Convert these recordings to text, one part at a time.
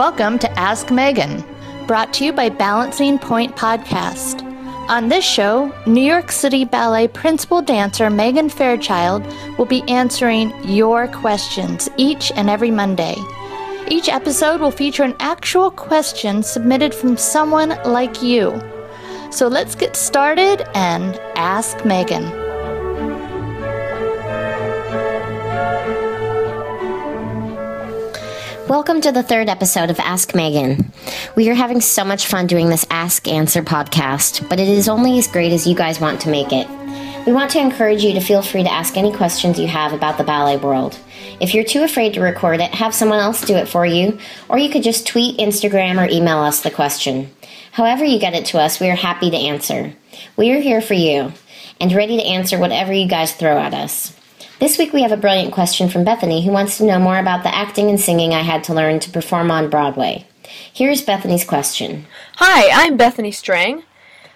Welcome to Ask Megan, brought to you by Balancing Point Podcast. On this show, New York City Ballet principal dancer Megan Fairchild will be answering your questions each and every Monday. Each episode will feature an actual question submitted from someone like you. So let's get started and ask Megan. Welcome to the third episode of Ask Megan. We are having so much fun doing this Ask Answer podcast, but it is only as great as you guys want to make it. We want to encourage you to feel free to ask any questions you have about the ballet world. If you're too afraid to record it, have someone else do it for you, or you could just tweet, Instagram, or email us the question. However, you get it to us, we are happy to answer. We are here for you and ready to answer whatever you guys throw at us. This week we have a brilliant question from Bethany who wants to know more about the acting and singing I had to learn to perform on Broadway. Here's Bethany's question. Hi, I'm Bethany Strang.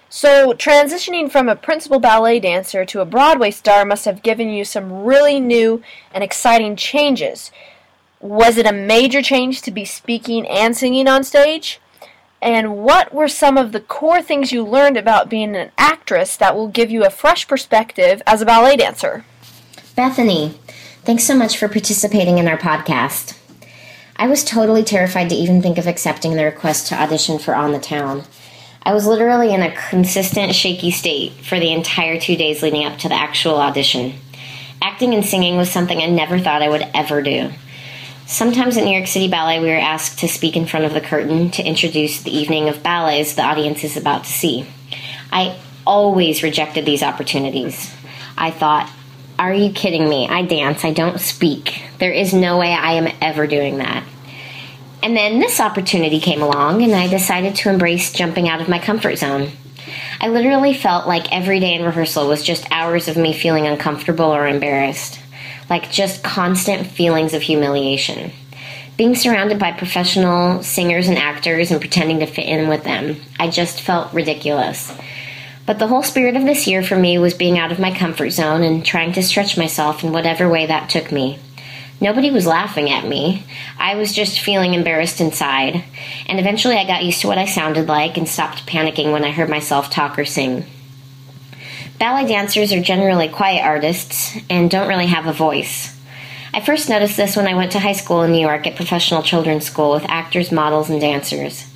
So, transitioning from a principal ballet dancer to a Broadway star must have given you some really new and exciting changes. Was it a major change to be speaking and singing on stage? And what were some of the core things you learned about being an actress that will give you a fresh perspective as a ballet dancer? Bethany, thanks so much for participating in our podcast. I was totally terrified to even think of accepting the request to audition for On the Town. I was literally in a consistent shaky state for the entire two days leading up to the actual audition. Acting and singing was something I never thought I would ever do. Sometimes at New York City Ballet, we were asked to speak in front of the curtain to introduce the evening of ballets the audience is about to see. I always rejected these opportunities. I thought, are you kidding me? I dance, I don't speak. There is no way I am ever doing that. And then this opportunity came along, and I decided to embrace jumping out of my comfort zone. I literally felt like every day in rehearsal was just hours of me feeling uncomfortable or embarrassed, like just constant feelings of humiliation. Being surrounded by professional singers and actors and pretending to fit in with them, I just felt ridiculous. But the whole spirit of this year for me was being out of my comfort zone and trying to stretch myself in whatever way that took me. Nobody was laughing at me. I was just feeling embarrassed inside. And eventually I got used to what I sounded like and stopped panicking when I heard myself talk or sing. Ballet dancers are generally quiet artists and don't really have a voice. I first noticed this when I went to high school in New York at professional children's school with actors, models, and dancers.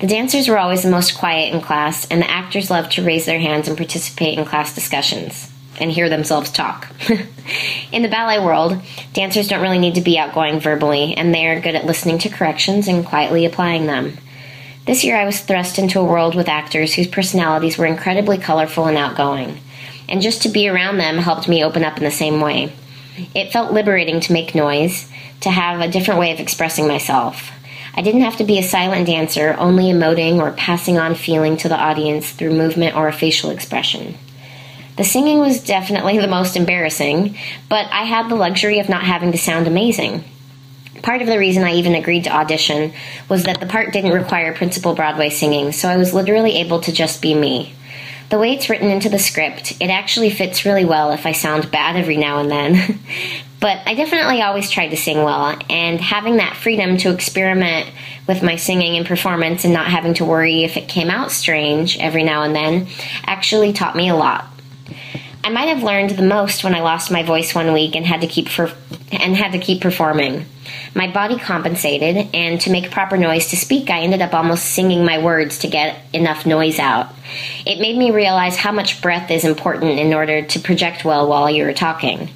The dancers were always the most quiet in class, and the actors loved to raise their hands and participate in class discussions and hear themselves talk. in the ballet world, dancers don't really need to be outgoing verbally, and they are good at listening to corrections and quietly applying them. This year, I was thrust into a world with actors whose personalities were incredibly colorful and outgoing, and just to be around them helped me open up in the same way. It felt liberating to make noise, to have a different way of expressing myself. I didn't have to be a silent dancer, only emoting or passing on feeling to the audience through movement or a facial expression. The singing was definitely the most embarrassing, but I had the luxury of not having to sound amazing. Part of the reason I even agreed to audition was that the part didn't require principal Broadway singing, so I was literally able to just be me. The way it's written into the script, it actually fits really well if I sound bad every now and then. But I definitely always tried to sing well, and having that freedom to experiment with my singing and performance and not having to worry if it came out strange every now and then actually taught me a lot. I might have learned the most when I lost my voice one week and had to keep for, and had to keep performing. My body compensated, and to make proper noise to speak, I ended up almost singing my words to get enough noise out. It made me realize how much breath is important in order to project well while you're talking.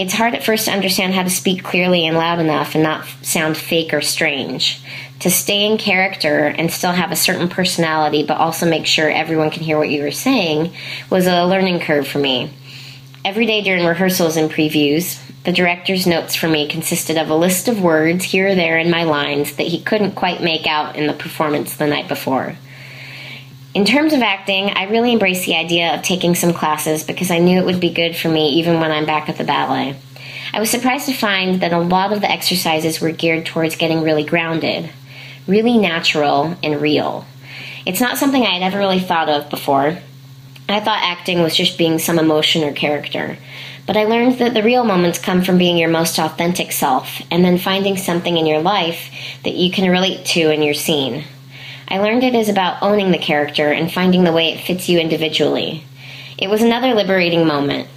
It's hard at first to understand how to speak clearly and loud enough and not sound fake or strange. To stay in character and still have a certain personality, but also make sure everyone can hear what you were saying, was a learning curve for me. Every day during rehearsals and previews, the director's notes for me consisted of a list of words here or there in my lines that he couldn't quite make out in the performance the night before. In terms of acting, I really embraced the idea of taking some classes because I knew it would be good for me even when I'm back at the ballet. I was surprised to find that a lot of the exercises were geared towards getting really grounded, really natural and real. It's not something I had ever really thought of before. I thought acting was just being some emotion or character. But I learned that the real moments come from being your most authentic self and then finding something in your life that you can relate to in your scene. I learned it is about owning the character and finding the way it fits you individually. It was another liberating moment.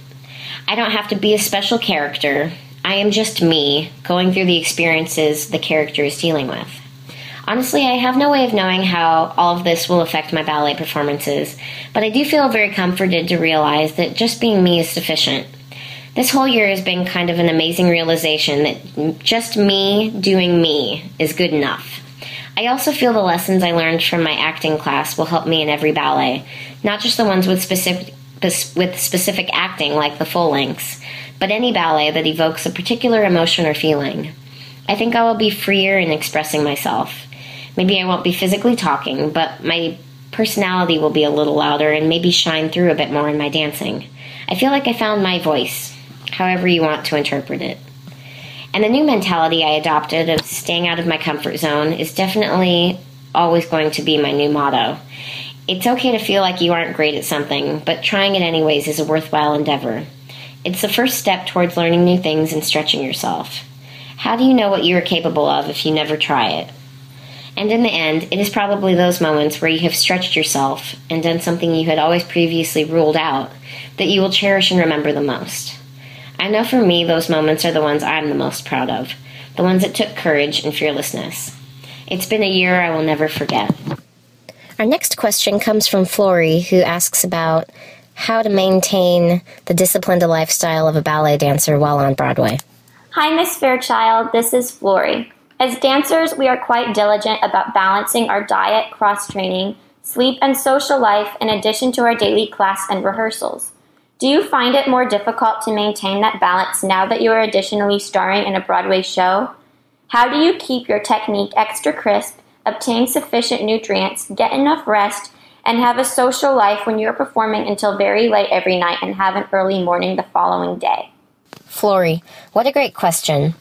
I don't have to be a special character. I am just me, going through the experiences the character is dealing with. Honestly, I have no way of knowing how all of this will affect my ballet performances, but I do feel very comforted to realize that just being me is sufficient. This whole year has been kind of an amazing realization that just me doing me is good enough. I also feel the lessons I learned from my acting class will help me in every ballet, not just the ones with specific with specific acting like the full lengths, but any ballet that evokes a particular emotion or feeling. I think I will be freer in expressing myself. Maybe I won't be physically talking, but my personality will be a little louder and maybe shine through a bit more in my dancing. I feel like I found my voice, however you want to interpret it. And the new mentality I adopted of staying out of my comfort zone is definitely always going to be my new motto. It's okay to feel like you aren't great at something, but trying it anyways is a worthwhile endeavor. It's the first step towards learning new things and stretching yourself. How do you know what you are capable of if you never try it? And in the end, it is probably those moments where you have stretched yourself and done something you had always previously ruled out that you will cherish and remember the most. I know for me, those moments are the ones I'm the most proud of, the ones that took courage and fearlessness. It's been a year I will never forget. Our next question comes from Flory, who asks about how to maintain the disciplined lifestyle of a ballet dancer while on Broadway. Hi, Miss Fairchild. This is Flory. As dancers, we are quite diligent about balancing our diet, cross training, sleep, and social life in addition to our daily class and rehearsals. Do you find it more difficult to maintain that balance now that you are additionally starring in a Broadway show? How do you keep your technique extra crisp, obtain sufficient nutrients, get enough rest, and have a social life when you're performing until very late every night and have an early morning the following day? Flory, what a great question.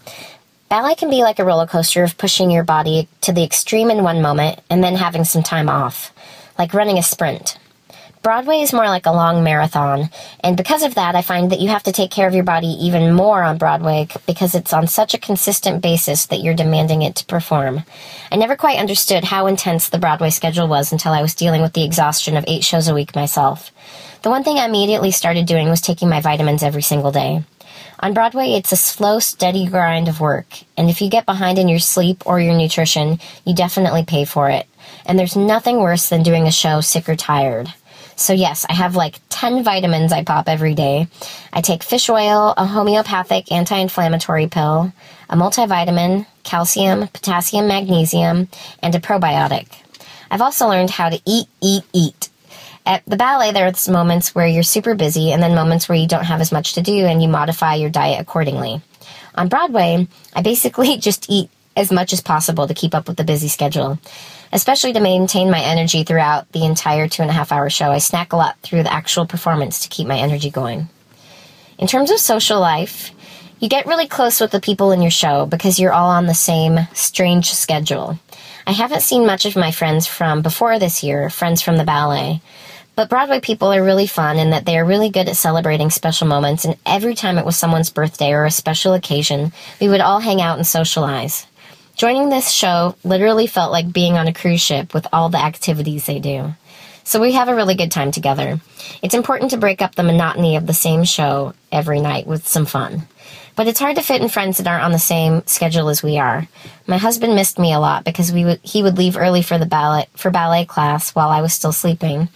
Ballet can be like a roller coaster of pushing your body to the extreme in one moment and then having some time off, like running a sprint. Broadway is more like a long marathon, and because of that, I find that you have to take care of your body even more on Broadway because it's on such a consistent basis that you're demanding it to perform. I never quite understood how intense the Broadway schedule was until I was dealing with the exhaustion of eight shows a week myself. The one thing I immediately started doing was taking my vitamins every single day. On Broadway, it's a slow, steady grind of work, and if you get behind in your sleep or your nutrition, you definitely pay for it. And there's nothing worse than doing a show sick or tired. So, yes, I have like 10 vitamins I pop every day. I take fish oil, a homeopathic anti inflammatory pill, a multivitamin, calcium, potassium, magnesium, and a probiotic. I've also learned how to eat, eat, eat. At the ballet, there's moments where you're super busy and then moments where you don't have as much to do and you modify your diet accordingly. On Broadway, I basically just eat as much as possible to keep up with the busy schedule. Especially to maintain my energy throughout the entire two and a half hour show, I snack a lot through the actual performance to keep my energy going. In terms of social life, you get really close with the people in your show because you're all on the same strange schedule. I haven't seen much of my friends from before this year, friends from the ballet. But Broadway people are really fun in that they are really good at celebrating special moments, and every time it was someone's birthday or a special occasion, we would all hang out and socialize. Joining this show literally felt like being on a cruise ship with all the activities they do. So we have a really good time together. It's important to break up the monotony of the same show every night with some fun. But it's hard to fit in friends that aren't on the same schedule as we are. My husband missed me a lot because we would he would leave early for the ballet for ballet class while I was still sleeping,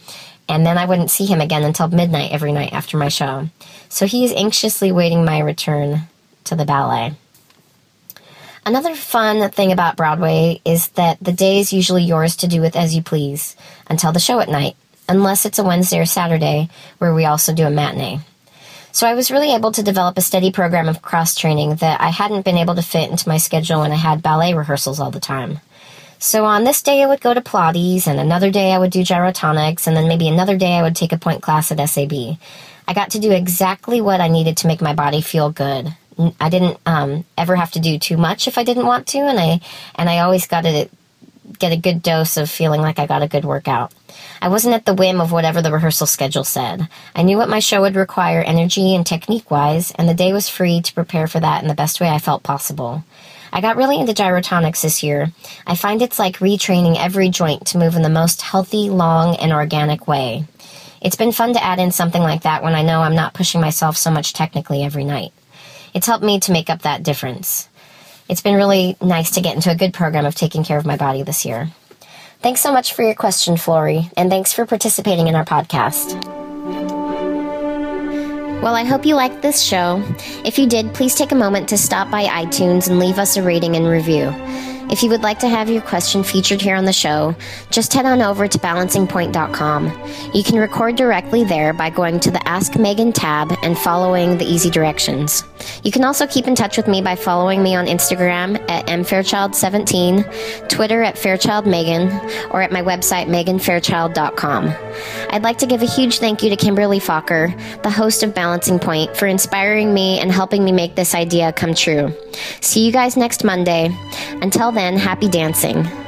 and then I wouldn't see him again until midnight every night after my show. So he is anxiously waiting my return to the ballet. Another fun thing about Broadway is that the day is usually yours to do with as you please until the show at night, unless it's a Wednesday or Saturday where we also do a matinee. So I was really able to develop a steady program of cross training that I hadn't been able to fit into my schedule when I had ballet rehearsals all the time. So on this day I would go to Pilates, and another day I would do gyrotonics, and then maybe another day I would take a pointe class at SAB. I got to do exactly what I needed to make my body feel good, I didn't um, ever have to do too much if I didn't want to, and I and I always got to get a good dose of feeling like I got a good workout. I wasn't at the whim of whatever the rehearsal schedule said. I knew what my show would require energy and technique wise, and the day was free to prepare for that in the best way I felt possible. I got really into gyrotonics this year. I find it's like retraining every joint to move in the most healthy, long, and organic way. It's been fun to add in something like that when I know I'm not pushing myself so much technically every night. It's helped me to make up that difference. It's been really nice to get into a good program of taking care of my body this year. Thanks so much for your question, Flory, and thanks for participating in our podcast. Well, I hope you liked this show. If you did, please take a moment to stop by iTunes and leave us a rating and review. If you would like to have your question featured here on the show, just head on over to balancingpoint.com. You can record directly there by going to the Ask Megan tab and following the easy directions. You can also keep in touch with me by following me on Instagram at mfairchild17, Twitter at fairchildmegan, or at my website meganfairchild.com. I'd like to give a huge thank you to Kimberly Fokker, the host of Balancing Point, for inspiring me and helping me make this idea come true. See you guys next Monday. Until then, happy dancing.